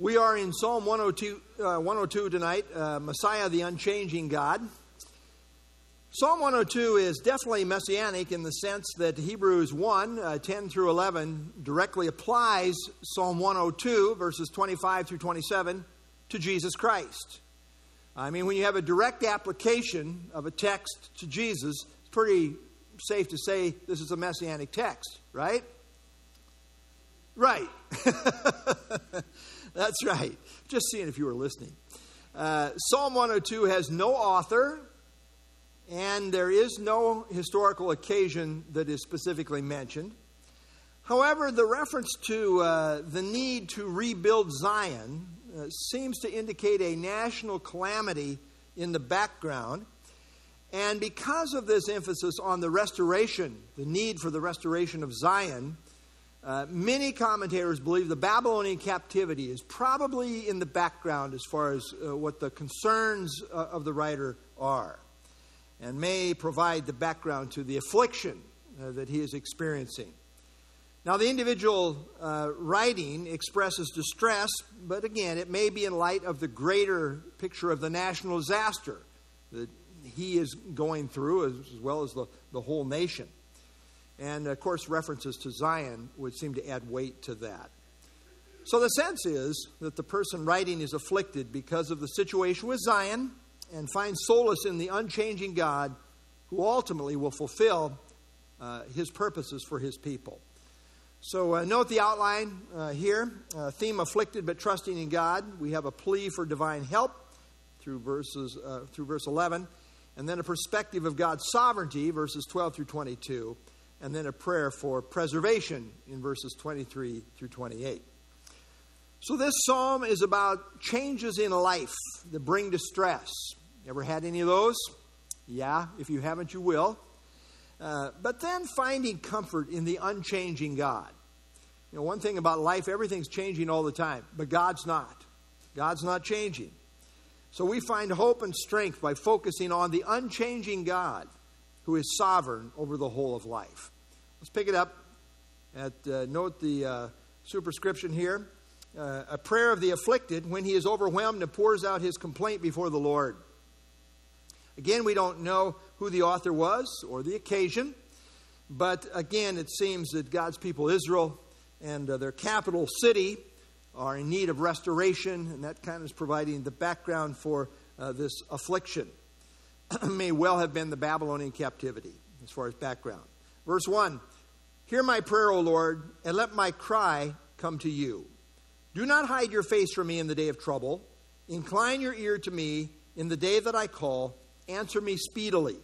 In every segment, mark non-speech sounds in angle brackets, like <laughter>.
We are in Psalm 102, uh, 102 tonight, uh, Messiah, the unchanging God. Psalm 102 is definitely messianic in the sense that Hebrews 1 uh, 10 through 11 directly applies Psalm 102, verses 25 through 27, to Jesus Christ. I mean, when you have a direct application of a text to Jesus, it's pretty safe to say this is a messianic text, right? Right. <laughs> <laughs> That's right. Just seeing if you were listening. Uh, Psalm 102 has no author, and there is no historical occasion that is specifically mentioned. However, the reference to uh, the need to rebuild Zion uh, seems to indicate a national calamity in the background. And because of this emphasis on the restoration, the need for the restoration of Zion, uh, many commentators believe the Babylonian captivity is probably in the background as far as uh, what the concerns uh, of the writer are, and may provide the background to the affliction uh, that he is experiencing. Now, the individual uh, writing expresses distress, but again, it may be in light of the greater picture of the national disaster that he is going through, as, as well as the, the whole nation. And of course, references to Zion would seem to add weight to that. So the sense is that the person writing is afflicted because of the situation with Zion and finds solace in the unchanging God who ultimately will fulfill uh, his purposes for his people. So uh, note the outline uh, here uh, theme afflicted but trusting in God. We have a plea for divine help through verses uh, through verse 11, and then a perspective of God's sovereignty, verses 12 through 22 and then a prayer for preservation in verses 23 through 28. So, this psalm is about changes in life that bring distress. Ever had any of those? Yeah, if you haven't, you will. Uh, but then finding comfort in the unchanging God. You know, one thing about life, everything's changing all the time, but God's not. God's not changing. So we find hope and strength by focusing on the unchanging God who is sovereign over the whole of life. Let's pick it up at uh, note the uh, superscription here. Uh, a prayer of the afflicted when he is overwhelmed and pours out his complaint before the Lord. Again, we don't know who the author was or the occasion, but again, it seems that God's people, Israel, and uh, their capital city are in need of restoration, and that kind of is providing the background for uh, this affliction. <clears throat> may well have been the Babylonian captivity, as far as background. Verse 1 Hear my prayer, O Lord, and let my cry come to you. Do not hide your face from me in the day of trouble. Incline your ear to me in the day that I call. Answer me speedily.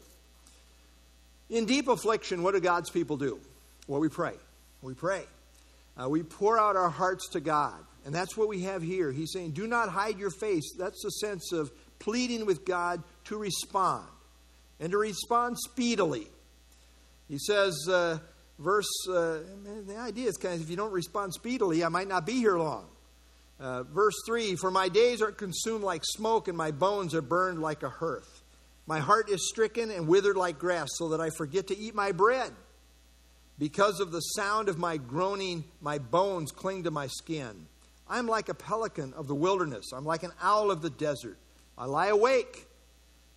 In deep affliction, what do God's people do? Well, we pray. We pray. Uh, we pour out our hearts to God. And that's what we have here. He's saying, Do not hide your face. That's the sense of pleading with God to respond and to respond speedily. He says, uh, verse, uh, the idea is kind of if you don't respond speedily, I might not be here long. Uh, verse 3 For my days are consumed like smoke, and my bones are burned like a hearth. My heart is stricken and withered like grass, so that I forget to eat my bread. Because of the sound of my groaning, my bones cling to my skin. I'm like a pelican of the wilderness. I'm like an owl of the desert. I lie awake,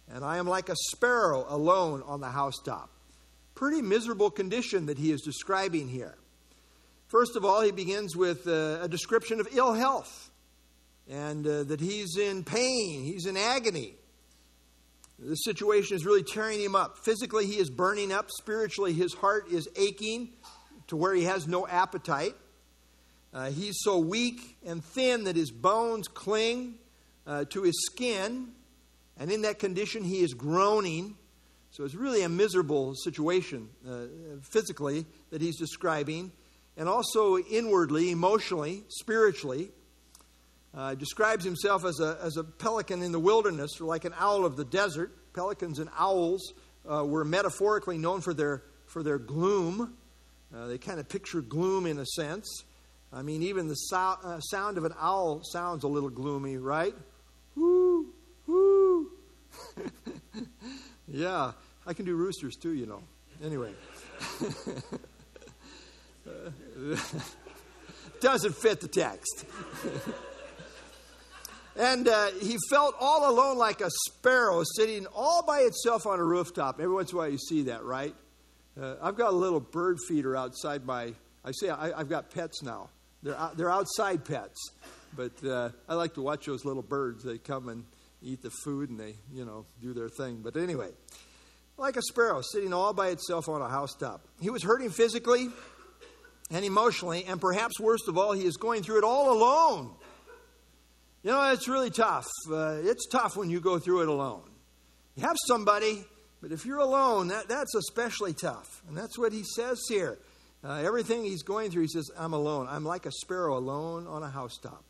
and I am like a sparrow alone on the housetop. Pretty miserable condition that he is describing here. First of all, he begins with uh, a description of ill health and uh, that he's in pain, he's in agony. This situation is really tearing him up. Physically, he is burning up. Spiritually, his heart is aching to where he has no appetite. Uh, he's so weak and thin that his bones cling uh, to his skin, and in that condition, he is groaning. So it's really a miserable situation uh, physically that he's describing, and also inwardly, emotionally, spiritually. Uh, describes himself as a, as a pelican in the wilderness, or like an owl of the desert. Pelicans and owls uh, were metaphorically known for their, for their gloom. Uh, they kind of picture gloom in a sense. I mean, even the so- uh, sound of an owl sounds a little gloomy, right? Whoo, whoo. <laughs> yeah, I can do roosters too, you know. Anyway. <laughs> Doesn't fit the text. <laughs> And uh, he felt all alone like a sparrow sitting all by itself on a rooftop. Every once in a while you see that, right? Uh, I've got a little bird feeder outside my. I say I, have got pets now. They're out, they're outside pets, but uh, I like to watch those little birds. They come and eat the food and they you know do their thing. But anyway, like a sparrow sitting all by itself on a housetop. He was hurting physically and emotionally, and perhaps worst of all, he is going through it all alone. You know, it's really tough. Uh, it's tough when you go through it alone. You have somebody, but if you're alone, that, that's especially tough. And that's what he says here. Uh, everything he's going through, he says, I'm alone. I'm like a sparrow alone on a housetop.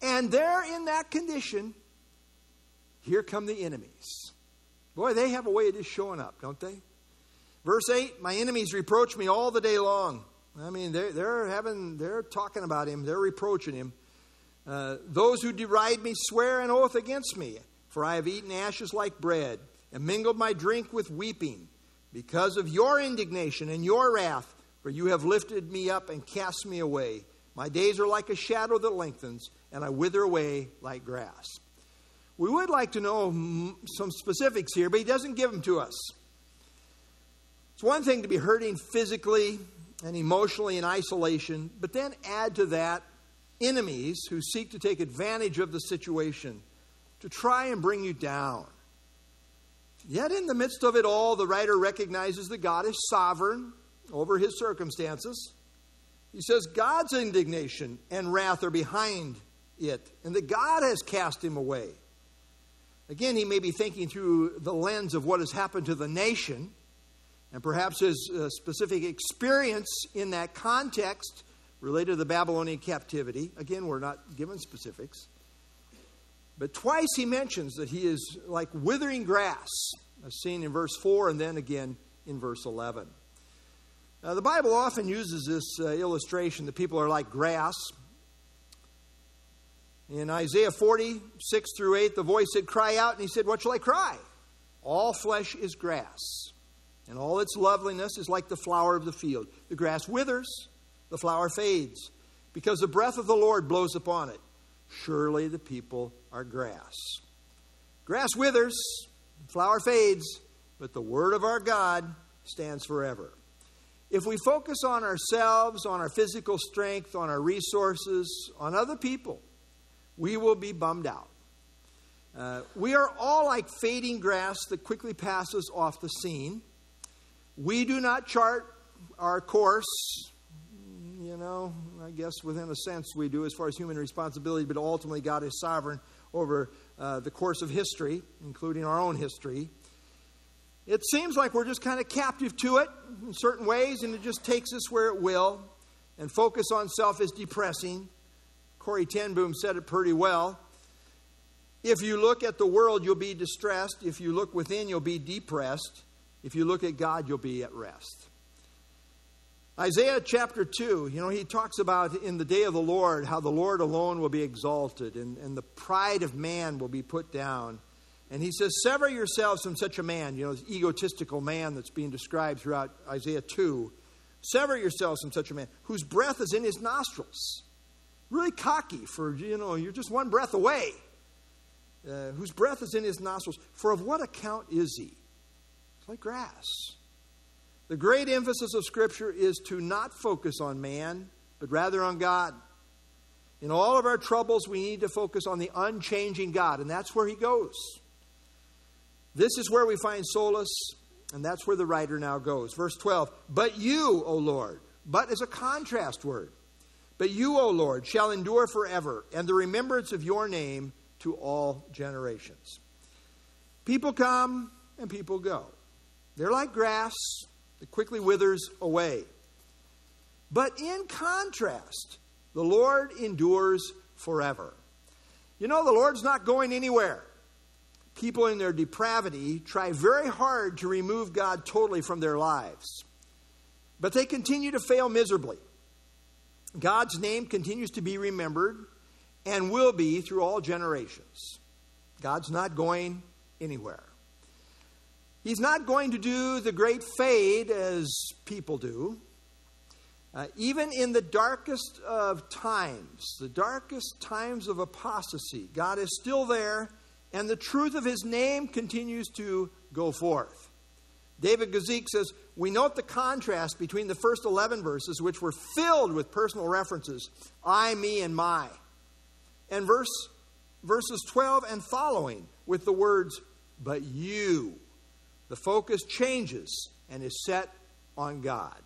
And there in that condition, here come the enemies. Boy, they have a way of just showing up, don't they? Verse 8 My enemies reproach me all the day long. I mean, they're, they're having, they're talking about him, they're reproaching him. Uh, those who deride me swear an oath against me, for I have eaten ashes like bread, and mingled my drink with weeping, because of your indignation and your wrath, for you have lifted me up and cast me away. My days are like a shadow that lengthens, and I wither away like grass. We would like to know some specifics here, but he doesn't give them to us. It's one thing to be hurting physically and emotionally in isolation, but then add to that enemies who seek to take advantage of the situation to try and bring you down. Yet, in the midst of it all, the writer recognizes that God is sovereign over his circumstances. He says God's indignation and wrath are behind it, and that God has cast him away. Again, he may be thinking through the lens of what has happened to the nation, and perhaps his uh, specific experience in that context related to the Babylonian captivity. Again, we're not given specifics. But twice he mentions that he is like withering grass, as seen in verse 4 and then again in verse 11. Now, the Bible often uses this uh, illustration that people are like grass. In Isaiah 40, 6 through 8, the voice said, Cry out. And he said, What shall I cry? All flesh is grass, and all its loveliness is like the flower of the field. The grass withers, the flower fades, because the breath of the Lord blows upon it. Surely the people are grass. Grass withers, flower fades, but the word of our God stands forever. If we focus on ourselves, on our physical strength, on our resources, on other people, we will be bummed out. Uh, we are all like fading grass that quickly passes off the scene. We do not chart our course, you know, I guess within a sense we do as far as human responsibility, but ultimately God is sovereign over uh, the course of history, including our own history. It seems like we're just kind of captive to it in certain ways, and it just takes us where it will. And focus on self is depressing. Corrie ten Boom said it pretty well. If you look at the world, you'll be distressed. If you look within, you'll be depressed. If you look at God, you'll be at rest. Isaiah chapter 2, you know, he talks about in the day of the Lord how the Lord alone will be exalted and, and the pride of man will be put down. And he says, Sever yourselves from such a man, you know, this egotistical man that's being described throughout Isaiah 2. Sever yourselves from such a man whose breath is in his nostrils really cocky for, you know, you're just one breath away, uh, whose breath is in his nostrils. For of what account is he? It's like grass. The great emphasis of Scripture is to not focus on man, but rather on God. In all of our troubles, we need to focus on the unchanging God, and that's where he goes. This is where we find solace, and that's where the writer now goes. Verse 12 But you, O Lord, but is a contrast word. But you, O Lord, shall endure forever, and the remembrance of your name to all generations. People come and people go. They're like grass that quickly withers away. But in contrast, the Lord endures forever. You know, the Lord's not going anywhere. People in their depravity try very hard to remove God totally from their lives, but they continue to fail miserably. God's name continues to be remembered and will be through all generations. God's not going anywhere. He's not going to do the great fade as people do. Uh, even in the darkest of times, the darkest times of apostasy, God is still there, and the truth of his name continues to go forth. David Guzik says, We note the contrast between the first 11 verses, which were filled with personal references I, me, and my, and verse, verses 12 and following with the words, But you. The focus changes and is set on God.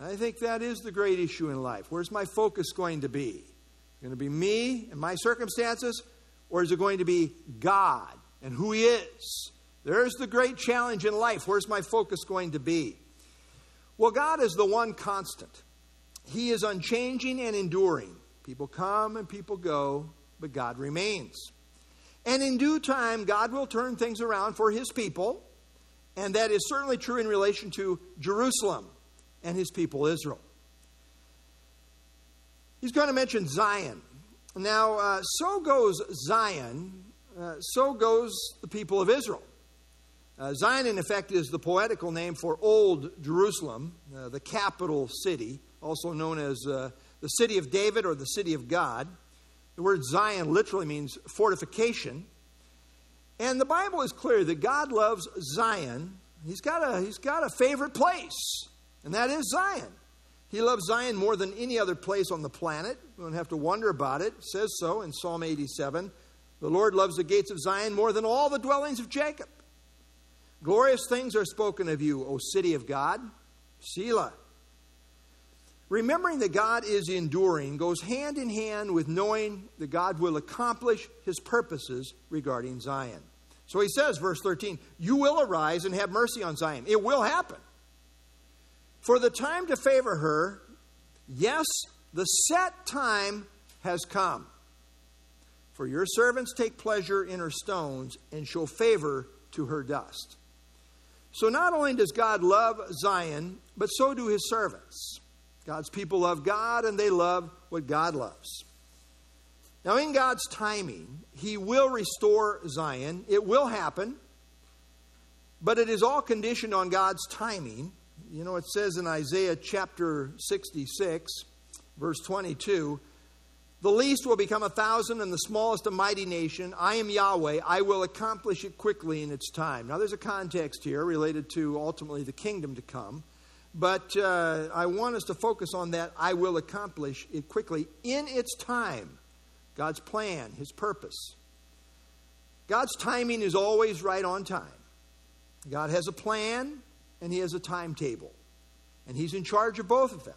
I think that is the great issue in life. Where's my focus going to be? Going to be me and my circumstances, or is it going to be God and who He is? There's the great challenge in life. Where's my focus going to be? Well, God is the one constant. He is unchanging and enduring. People come and people go, but God remains. And in due time, God will turn things around for His people, and that is certainly true in relation to Jerusalem and his people Israel. He's going to mention Zion. Now, uh, so goes Zion, uh, so goes the people of Israel. Uh, Zion, in effect, is the poetical name for Old Jerusalem, uh, the capital city, also known as uh, the city of David or the city of God. The word Zion literally means fortification. And the Bible is clear that God loves Zion. He's got a, he's got a favorite place and that is Zion. He loves Zion more than any other place on the planet. We don't have to wonder about it. It says so in Psalm 87. The Lord loves the gates of Zion more than all the dwellings of Jacob. Glorious things are spoken of you, O city of God. Selah. Remembering that God is enduring goes hand in hand with knowing that God will accomplish his purposes regarding Zion. So he says, verse 13, You will arise and have mercy on Zion. It will happen. For the time to favor her, yes, the set time has come. For your servants take pleasure in her stones and show favor to her dust. So not only does God love Zion, but so do his servants. God's people love God and they love what God loves. Now, in God's timing, he will restore Zion. It will happen, but it is all conditioned on God's timing. You know, it says in Isaiah chapter 66, verse 22 The least will become a thousand, and the smallest a mighty nation. I am Yahweh. I will accomplish it quickly in its time. Now, there's a context here related to ultimately the kingdom to come. But uh, I want us to focus on that. I will accomplish it quickly in its time. God's plan, His purpose. God's timing is always right on time. God has a plan, and he has a timetable. And he's in charge of both of them.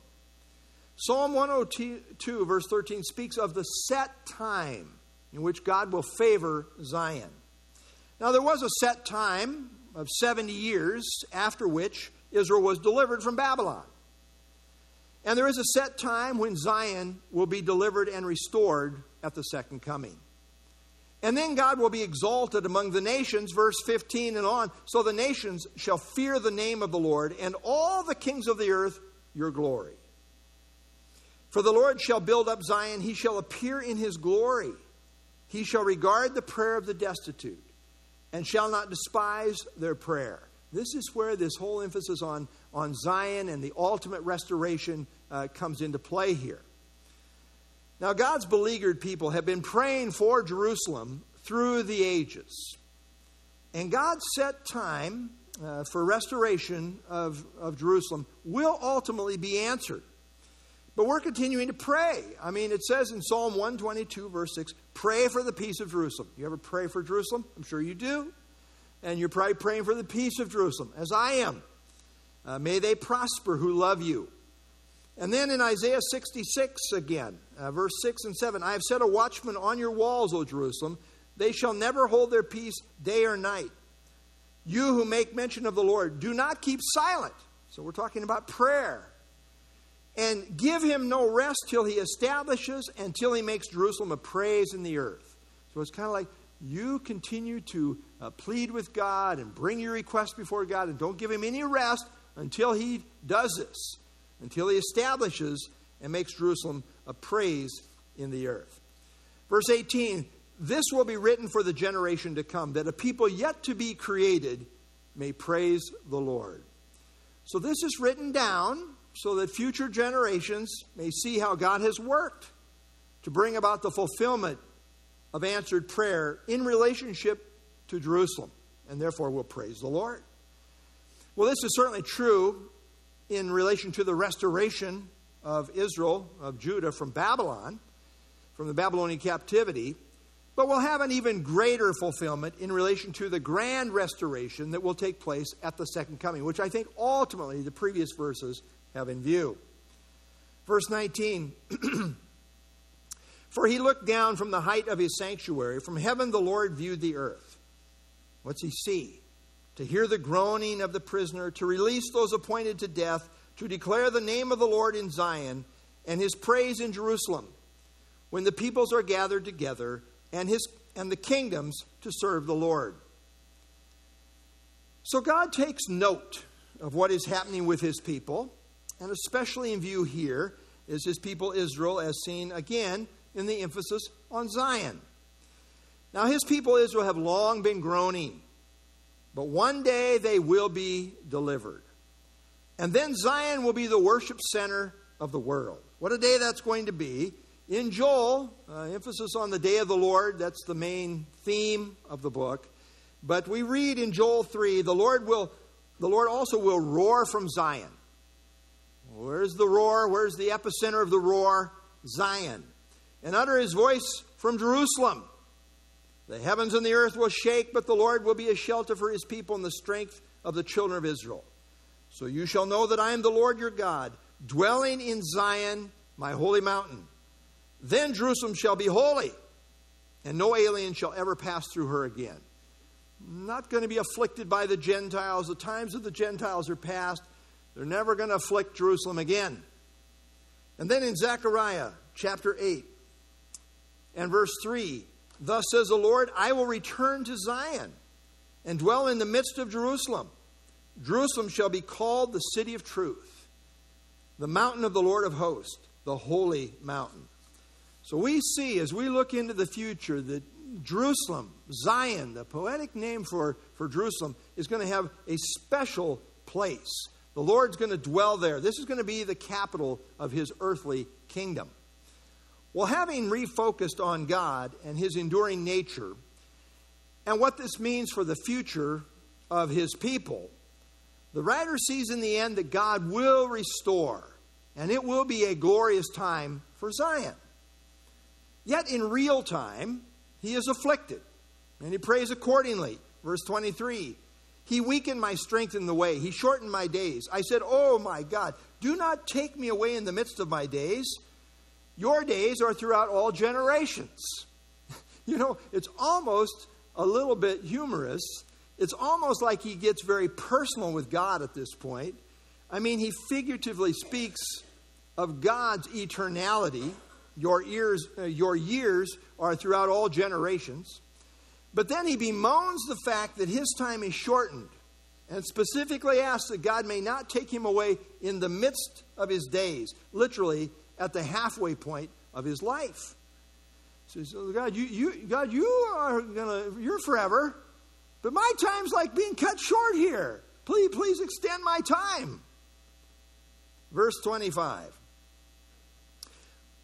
Psalm 102, verse 13, speaks of the set time in which God will favor Zion. Now, there was a set time of 70 years after which Israel was delivered from Babylon. And there is a set time when Zion will be delivered and restored at the second coming. And then God will be exalted among the nations, verse 15 and on. So the nations shall fear the name of the Lord, and all the kings of the earth your glory. For the Lord shall build up Zion, he shall appear in his glory. He shall regard the prayer of the destitute, and shall not despise their prayer. This is where this whole emphasis on, on Zion and the ultimate restoration uh, comes into play here. Now, God's beleaguered people have been praying for Jerusalem through the ages. And God's set time uh, for restoration of, of Jerusalem will ultimately be answered. But we're continuing to pray. I mean, it says in Psalm 122, verse 6, pray for the peace of Jerusalem. You ever pray for Jerusalem? I'm sure you do. And you're probably praying for the peace of Jerusalem, as I am. Uh, may they prosper who love you. And then in Isaiah 66 again, uh, verse 6 and 7 I have set a watchman on your walls, O Jerusalem. They shall never hold their peace day or night. You who make mention of the Lord, do not keep silent. So we're talking about prayer. And give him no rest till he establishes, until he makes Jerusalem a praise in the earth. So it's kind of like you continue to uh, plead with God and bring your request before God and don't give him any rest until he does this until he establishes and makes Jerusalem a praise in the earth. Verse 18 This will be written for the generation to come, that a people yet to be created may praise the Lord. So this is written down so that future generations may see how God has worked to bring about the fulfillment of answered prayer in relationship to Jerusalem, and therefore we'll praise the Lord. Well, this is certainly true in relation to the restoration of Israel, of Judah from Babylon, from the Babylonian captivity, but will have an even greater fulfillment in relation to the grand restoration that will take place at the second coming, which I think ultimately the previous verses have in view. Verse 19 <clears throat> For he looked down from the height of his sanctuary. From heaven the Lord viewed the earth. What's he see? To hear the groaning of the prisoner, to release those appointed to death, to declare the name of the Lord in Zion and his praise in Jerusalem, when the peoples are gathered together and, his, and the kingdoms to serve the Lord. So God takes note of what is happening with his people, and especially in view here is his people Israel, as seen again in the emphasis on Zion. Now, his people Israel have long been groaning, but one day they will be delivered. And then Zion will be the worship center of the world. What a day that's going to be. In Joel, uh, emphasis on the day of the Lord, that's the main theme of the book. But we read in Joel 3, the Lord will the Lord also will roar from Zion. Where's the roar? Where's the epicenter of the roar? Zion and utter his voice from Jerusalem. The heavens and the earth will shake, but the Lord will be a shelter for his people and the strength of the children of Israel. So you shall know that I am the Lord your God, dwelling in Zion, my holy mountain. Then Jerusalem shall be holy, and no alien shall ever pass through her again. Not going to be afflicted by the Gentiles. The times of the Gentiles are past. They're never going to afflict Jerusalem again. And then in Zechariah chapter 8, and verse 3 Thus says the Lord, I will return to Zion and dwell in the midst of Jerusalem. Jerusalem shall be called the city of truth, the mountain of the Lord of hosts, the holy mountain. So we see as we look into the future that Jerusalem, Zion, the poetic name for, for Jerusalem, is going to have a special place. The Lord's going to dwell there. This is going to be the capital of his earthly kingdom. Well, having refocused on God and his enduring nature and what this means for the future of his people, the writer sees in the end that God will restore, and it will be a glorious time for Zion. Yet in real time, he is afflicted, and he prays accordingly. Verse 23 He weakened my strength in the way, he shortened my days. I said, Oh my God, do not take me away in the midst of my days. Your days are throughout all generations. <laughs> you know, it's almost a little bit humorous. It's almost like he gets very personal with God at this point. I mean, he figuratively speaks of God's eternality. Your, ears, uh, your years are throughout all generations. But then he bemoans the fact that his time is shortened and specifically asks that God may not take him away in the midst of his days. Literally, at the halfway point of his life. So says, God, you, you, God, you are gonna, you're forever, but my time's like being cut short here. Please, please extend my time. Verse 25.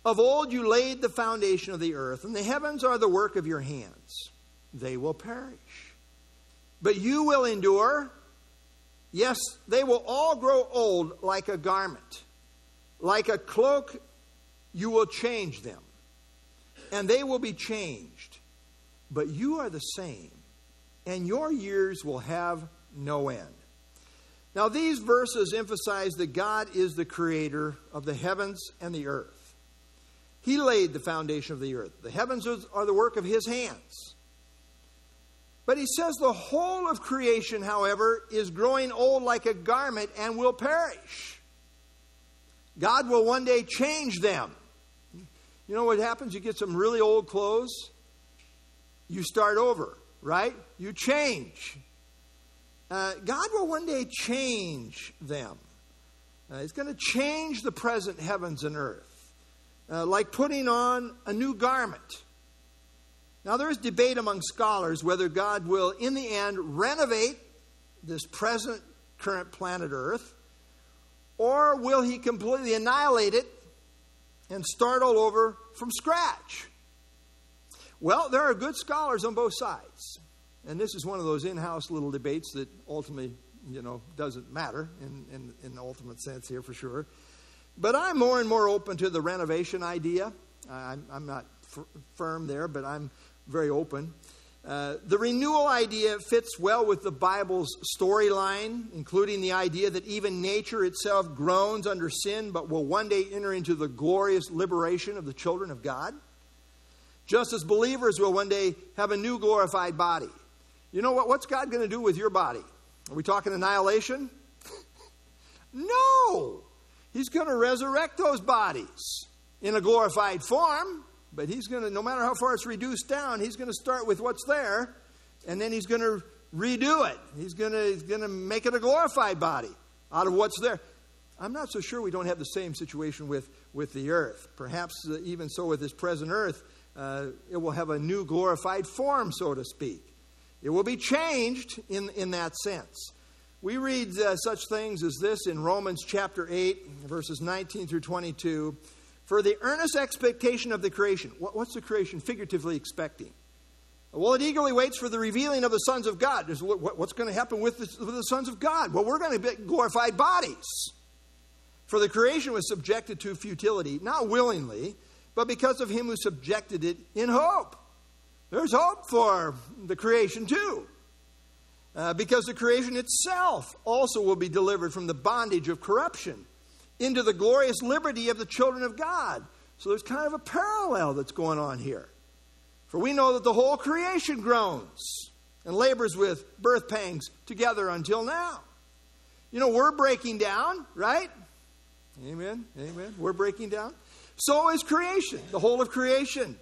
Of old you laid the foundation of the earth, and the heavens are the work of your hands. They will perish. But you will endure. Yes, they will all grow old like a garment. Like a cloak you will change them, and they will be changed. But you are the same, and your years will have no end. Now, these verses emphasize that God is the creator of the heavens and the earth. He laid the foundation of the earth. The heavens are the work of His hands. But He says the whole of creation, however, is growing old like a garment and will perish. God will one day change them. You know what happens? You get some really old clothes, you start over, right? You change. Uh, God will one day change them. Uh, he's going to change the present heavens and earth, uh, like putting on a new garment. Now, there is debate among scholars whether God will, in the end, renovate this present current planet Earth, Or will he completely annihilate it and start all over from scratch? Well, there are good scholars on both sides. And this is one of those in house little debates that ultimately, you know, doesn't matter in, in, in the ultimate sense here for sure. But I'm more and more open to the renovation idea. I'm, I'm not f- firm there, but I'm very open. Uh, the renewal idea fits well with the Bible's storyline, including the idea that even nature itself groans under sin, but will one day enter into the glorious liberation of the children of God. Just as believers will one day have a new glorified body. You know what? What's God going to do with your body? Are we talking annihilation? no! He's going to resurrect those bodies in a glorified form, but he's going to, no matter how far it's reduced down, he's going to start with what's there, and then he's going to redo it. He's going to, he's going to make it a glorified body out of what's there. I'm not so sure we don't have the same situation with, with the earth. Perhaps uh, even so with this present earth, uh, it will have a new glorified form, so to speak. It will be changed in, in that sense. We read uh, such things as this in Romans chapter 8, verses 19 through 22. For the earnest expectation of the creation. What, what's the creation figuratively expecting? Well, it eagerly waits for the revealing of the sons of God. What's going to happen with the, with the sons of God? Well, we're going to get glorified bodies. For the creation was subjected to futility, not willingly, but because of him who subjected it in hope. There's hope for the creation too. Uh, because the creation itself also will be delivered from the bondage of corruption into the glorious liberty of the children of God. So there's kind of a parallel that's going on here. For we know that the whole creation groans and labors with birth pangs together until now. You know, we're breaking down, right? Amen. Amen. We're breaking down. So is creation, the whole of creation.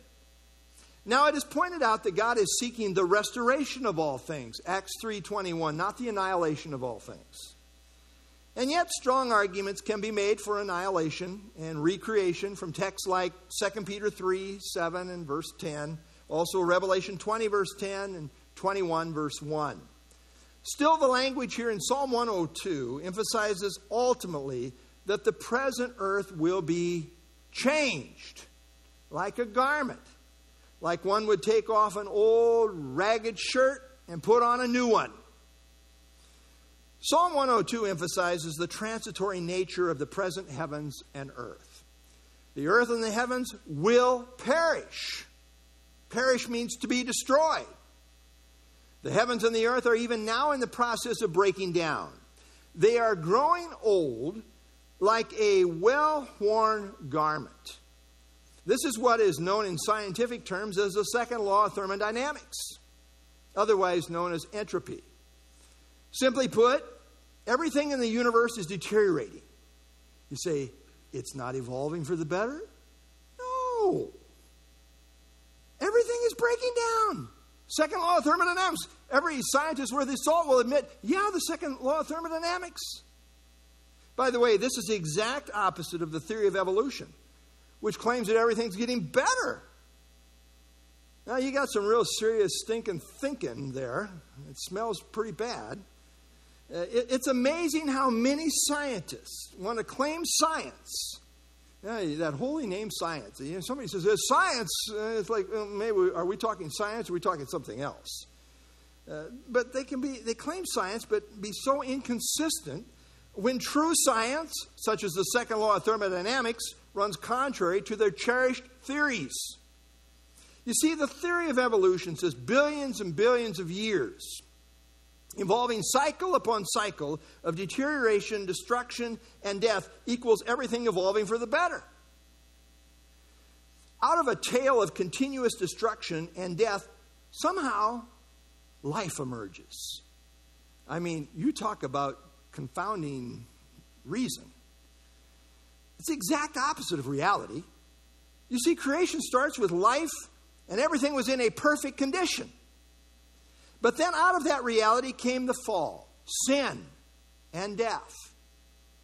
Now it is pointed out that God is seeking the restoration of all things, Acts 3:21, not the annihilation of all things. And yet strong arguments can be made for annihilation and recreation from texts like 2 Peter 3, 7 and verse 10, also Revelation 20 verse 10 and 21 verse 1. Still the language here in Psalm 102 emphasizes ultimately that the present earth will be changed like a garment, like one would take off an old ragged shirt and put on a new one. Psalm 102 emphasizes the transitory nature of the present heavens and earth. The earth and the heavens will perish. Perish means to be destroyed. The heavens and the earth are even now in the process of breaking down. They are growing old like a well worn garment. This is what is known in scientific terms as the second law of thermodynamics, otherwise known as entropy. Simply put, everything in the universe is deteriorating. You say, it's not evolving for the better? No. Everything is breaking down. Second law of thermodynamics. Every scientist worth his salt will admit, yeah, the second law of thermodynamics. By the way, this is the exact opposite of the theory of evolution, which claims that everything's getting better. Now, you got some real serious stinking thinking there. It smells pretty bad. Uh, it, it's amazing how many scientists want to claim science. Yeah, that holy name, science. You know, somebody says science. Uh, it's like well, maybe we, are we talking science or are we talking something else? Uh, but they can be they claim science, but be so inconsistent when true science, such as the second law of thermodynamics, runs contrary to their cherished theories. You see, the theory of evolution says billions and billions of years, involving cycle upon cycle of deterioration, destruction, and death, equals everything evolving for the better. Out of a tale of continuous destruction and death, somehow life emerges. I mean, you talk about confounding reason. It's the exact opposite of reality. You see, creation starts with life, and everything was in a perfect condition. But then out of that reality came the fall, sin, and death.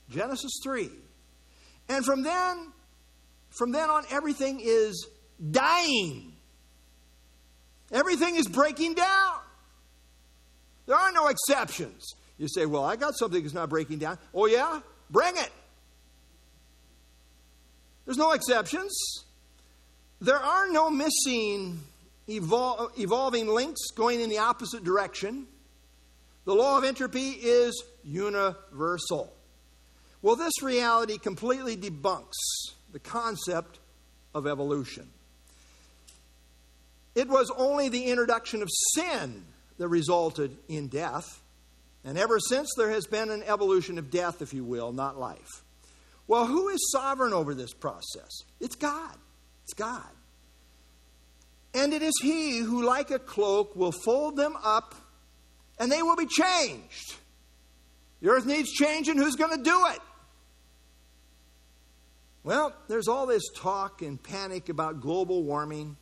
Genesis 3. And from then, from then on, everything is dying. Everything is breaking down. There are no exceptions. You say, Well, I got something that's not breaking down. Oh, yeah? Bring it. There's no exceptions. There are no missing evol- evolving links going in the opposite direction. The law of entropy is universal. Well, this reality completely debunks the concept of evolution. It was only the introduction of sin that resulted in death. And ever since, there has been an evolution of death, if you will, not life. Well, who is sovereign over this process? It's God. It's God. And it is He who, like a cloak, will fold them up and they will be changed. The earth needs changing. Who's going to do it? Well, there's all this talk and panic about global warming,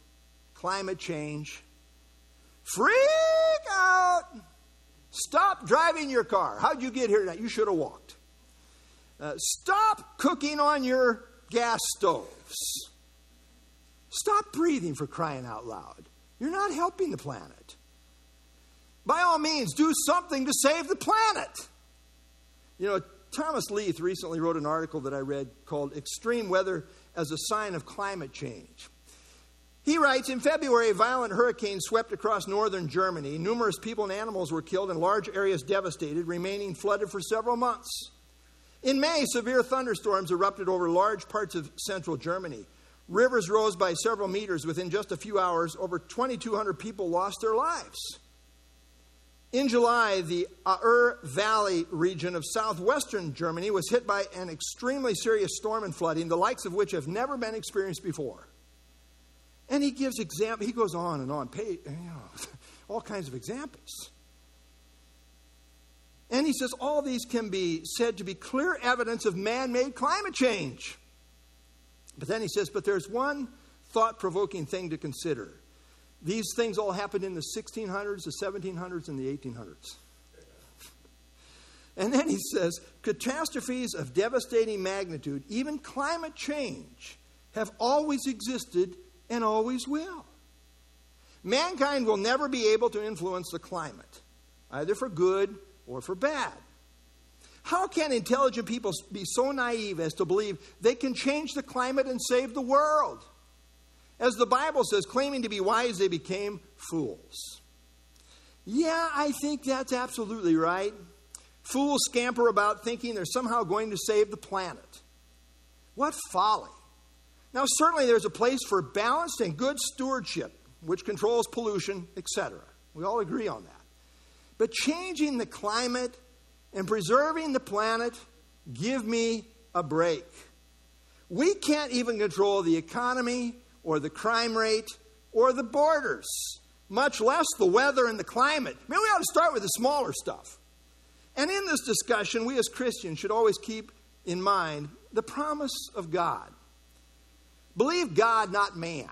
climate change. Freak out! Stop driving your car. How'd you get here tonight? You should have walked. Uh, stop cooking on your gas stoves. Stop breathing for crying out loud. You're not helping the planet. By all means, do something to save the planet. You know, Thomas Leith recently wrote an article that I read called Extreme Weather as a Sign of Climate Change. He writes In February, a violent hurricane swept across northern Germany. Numerous people and animals were killed and large areas devastated, remaining flooded for several months. In May, severe thunderstorms erupted over large parts of central Germany. Rivers rose by several meters within just a few hours. Over 2,200 people lost their lives. In July, the Ahr Valley region of southwestern Germany was hit by an extremely serious storm and flooding, the likes of which have never been experienced before. And he gives example. He goes on and on, pay, you know, <laughs> all kinds of examples. And he says all these can be said to be clear evidence of man-made climate change. But then he says, but there's one thought-provoking thing to consider. These things all happened in the 1600s, the 1700s, and the 1800s. And then he says catastrophes of devastating magnitude, even climate change, have always existed and always will. Mankind will never be able to influence the climate, either for good or for bad. How can intelligent people be so naive as to believe they can change the climate and save the world? As the Bible says, claiming to be wise, they became fools. Yeah, I think that's absolutely right. Fools scamper about thinking they're somehow going to save the planet. What folly. Now, certainly there's a place for balanced and good stewardship, which controls pollution, etc. We all agree on that. But changing the climate and preserving the planet, give me a break. We can't even control the economy or the crime rate or the borders, much less the weather and the climate. Maybe we ought to start with the smaller stuff. And in this discussion, we as Christians should always keep in mind the promise of God. Believe God, not man.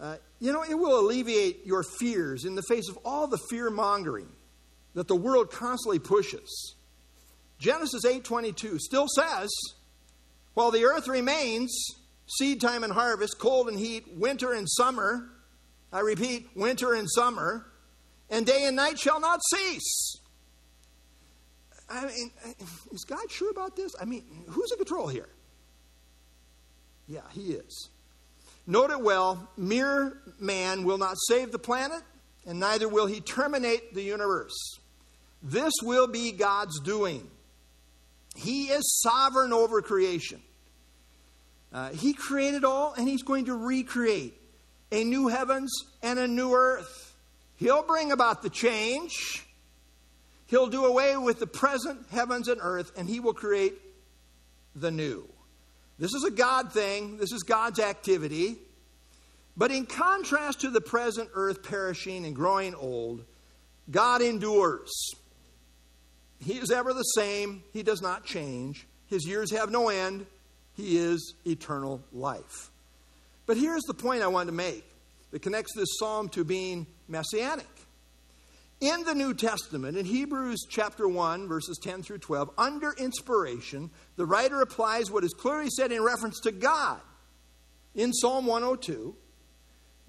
Uh, you know, it will alleviate your fears in the face of all the fear mongering that the world constantly pushes. Genesis 8:22 still says, "While the earth remains, seed time and harvest, cold and heat, winter and summer, I repeat, winter and summer, and day and night shall not cease." I mean, is God sure about this? I mean, who's in control here? Yeah, he is. Note it well mere man will not save the planet, and neither will he terminate the universe. This will be God's doing. He is sovereign over creation. Uh, he created all, and He's going to recreate a new heavens and a new earth. He'll bring about the change. He'll do away with the present heavens and earth, and He will create the new. This is a God thing, this is God's activity. But in contrast to the present earth perishing and growing old, God endures. He is ever the same, He does not change. His years have no end, He is eternal life. But here's the point I wanted to make that connects this psalm to being messianic. In the New Testament, in Hebrews chapter 1, verses 10 through 12, under inspiration, the writer applies what is clearly said in reference to God in Psalm 102,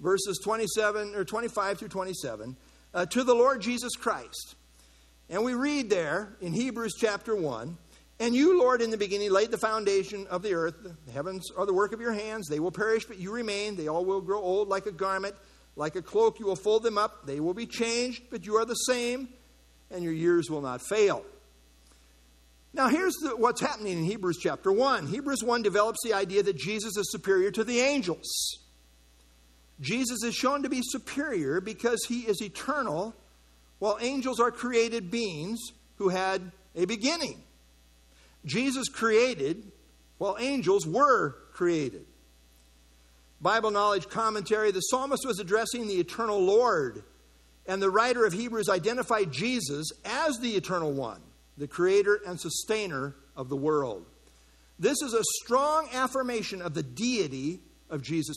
verses 27 or 25 through 27, uh, to the Lord Jesus Christ. And we read there in Hebrews chapter 1 And you, Lord, in the beginning laid the foundation of the earth. The heavens are the work of your hands. They will perish, but you remain. They all will grow old like a garment. Like a cloak, you will fold them up. They will be changed, but you are the same, and your years will not fail. Now, here's the, what's happening in Hebrews chapter 1. Hebrews 1 develops the idea that Jesus is superior to the angels. Jesus is shown to be superior because he is eternal, while angels are created beings who had a beginning. Jesus created while angels were created. Bible knowledge commentary the psalmist was addressing the eternal Lord, and the writer of Hebrews identified Jesus as the eternal one, the creator and sustainer of the world. This is a strong affirmation of the deity of Jesus,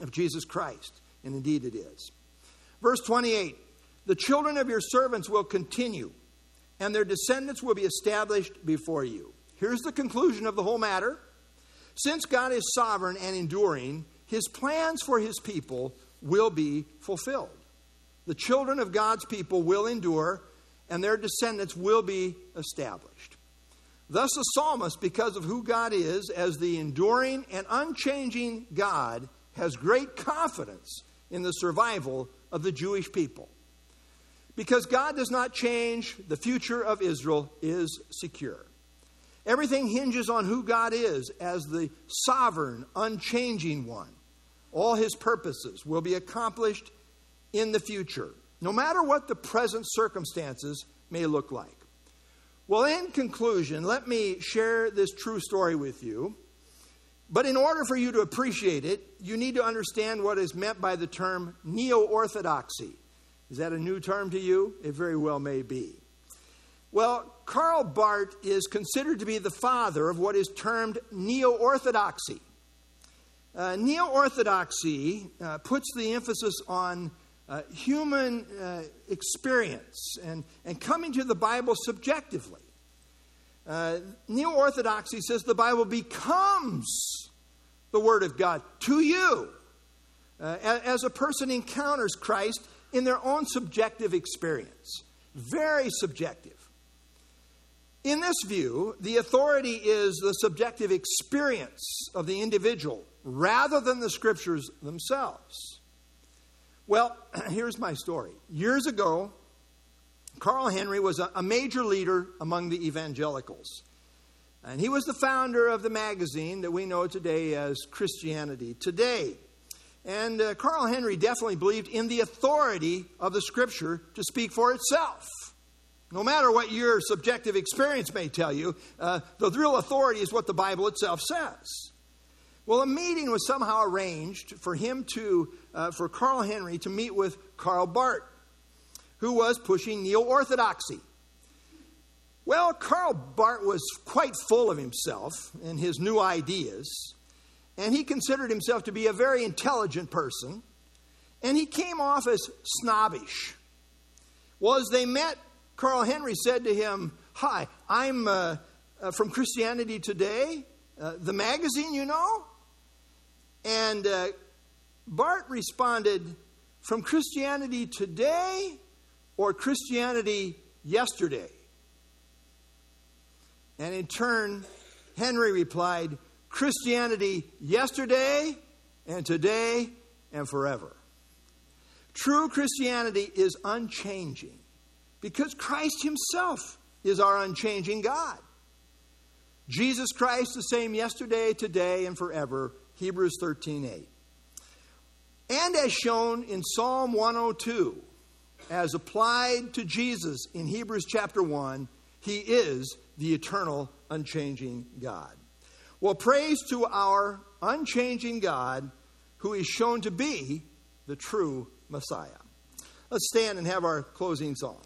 of Jesus Christ, and indeed it is. Verse 28 The children of your servants will continue, and their descendants will be established before you. Here's the conclusion of the whole matter. Since God is sovereign and enduring, his plans for his people will be fulfilled. The children of God's people will endure, and their descendants will be established. Thus, the psalmist, because of who God is, as the enduring and unchanging God, has great confidence in the survival of the Jewish people. Because God does not change, the future of Israel is secure. Everything hinges on who God is as the sovereign, unchanging one. All his purposes will be accomplished in the future, no matter what the present circumstances may look like. Well, in conclusion, let me share this true story with you. But in order for you to appreciate it, you need to understand what is meant by the term neo orthodoxy. Is that a new term to you? It very well may be. Well, Karl Barth is considered to be the father of what is termed neo orthodoxy. Uh, neo orthodoxy uh, puts the emphasis on uh, human uh, experience and, and coming to the Bible subjectively. Uh, neo orthodoxy says the Bible becomes the Word of God to you uh, as a person encounters Christ in their own subjective experience. Very subjective. In this view, the authority is the subjective experience of the individual rather than the scriptures themselves. Well, <clears throat> here's my story. Years ago, Carl Henry was a, major leader among the evangelicals. And he was the founder of the magazine that we know today as Christianity Today. And uh, Carl Henry definitely believed in the authority of the scripture to speak for itself. No matter what your subjective experience may tell you, uh, the real authority is what the Bible itself says. Well, a meeting was somehow arranged for him to, uh, for Carl Henry to meet with Karl Barth, who was pushing neo orthodoxy. Well, Karl Barth was quite full of himself and his new ideas, and he considered himself to be a very intelligent person, and he came off as snobbish. Well, as they met, Carl Henry said to him, Hi, I'm uh, uh, from Christianity Today, uh, the magazine, you know? And uh, Barth responded, From Christianity Today or Christianity Yesterday? And in turn, Henry replied, Christianity yesterday and today and forever. True Christianity is unchanging because Christ Himself is our unchanging God. Jesus Christ, the same yesterday, today, and forever. Hebrews 13 8. And as shown in Psalm 102, as applied to Jesus in Hebrews chapter 1, He is the eternal, unchanging God. Well, praise to our unchanging God who is shown to be the true Messiah. Let's stand and have our closing song.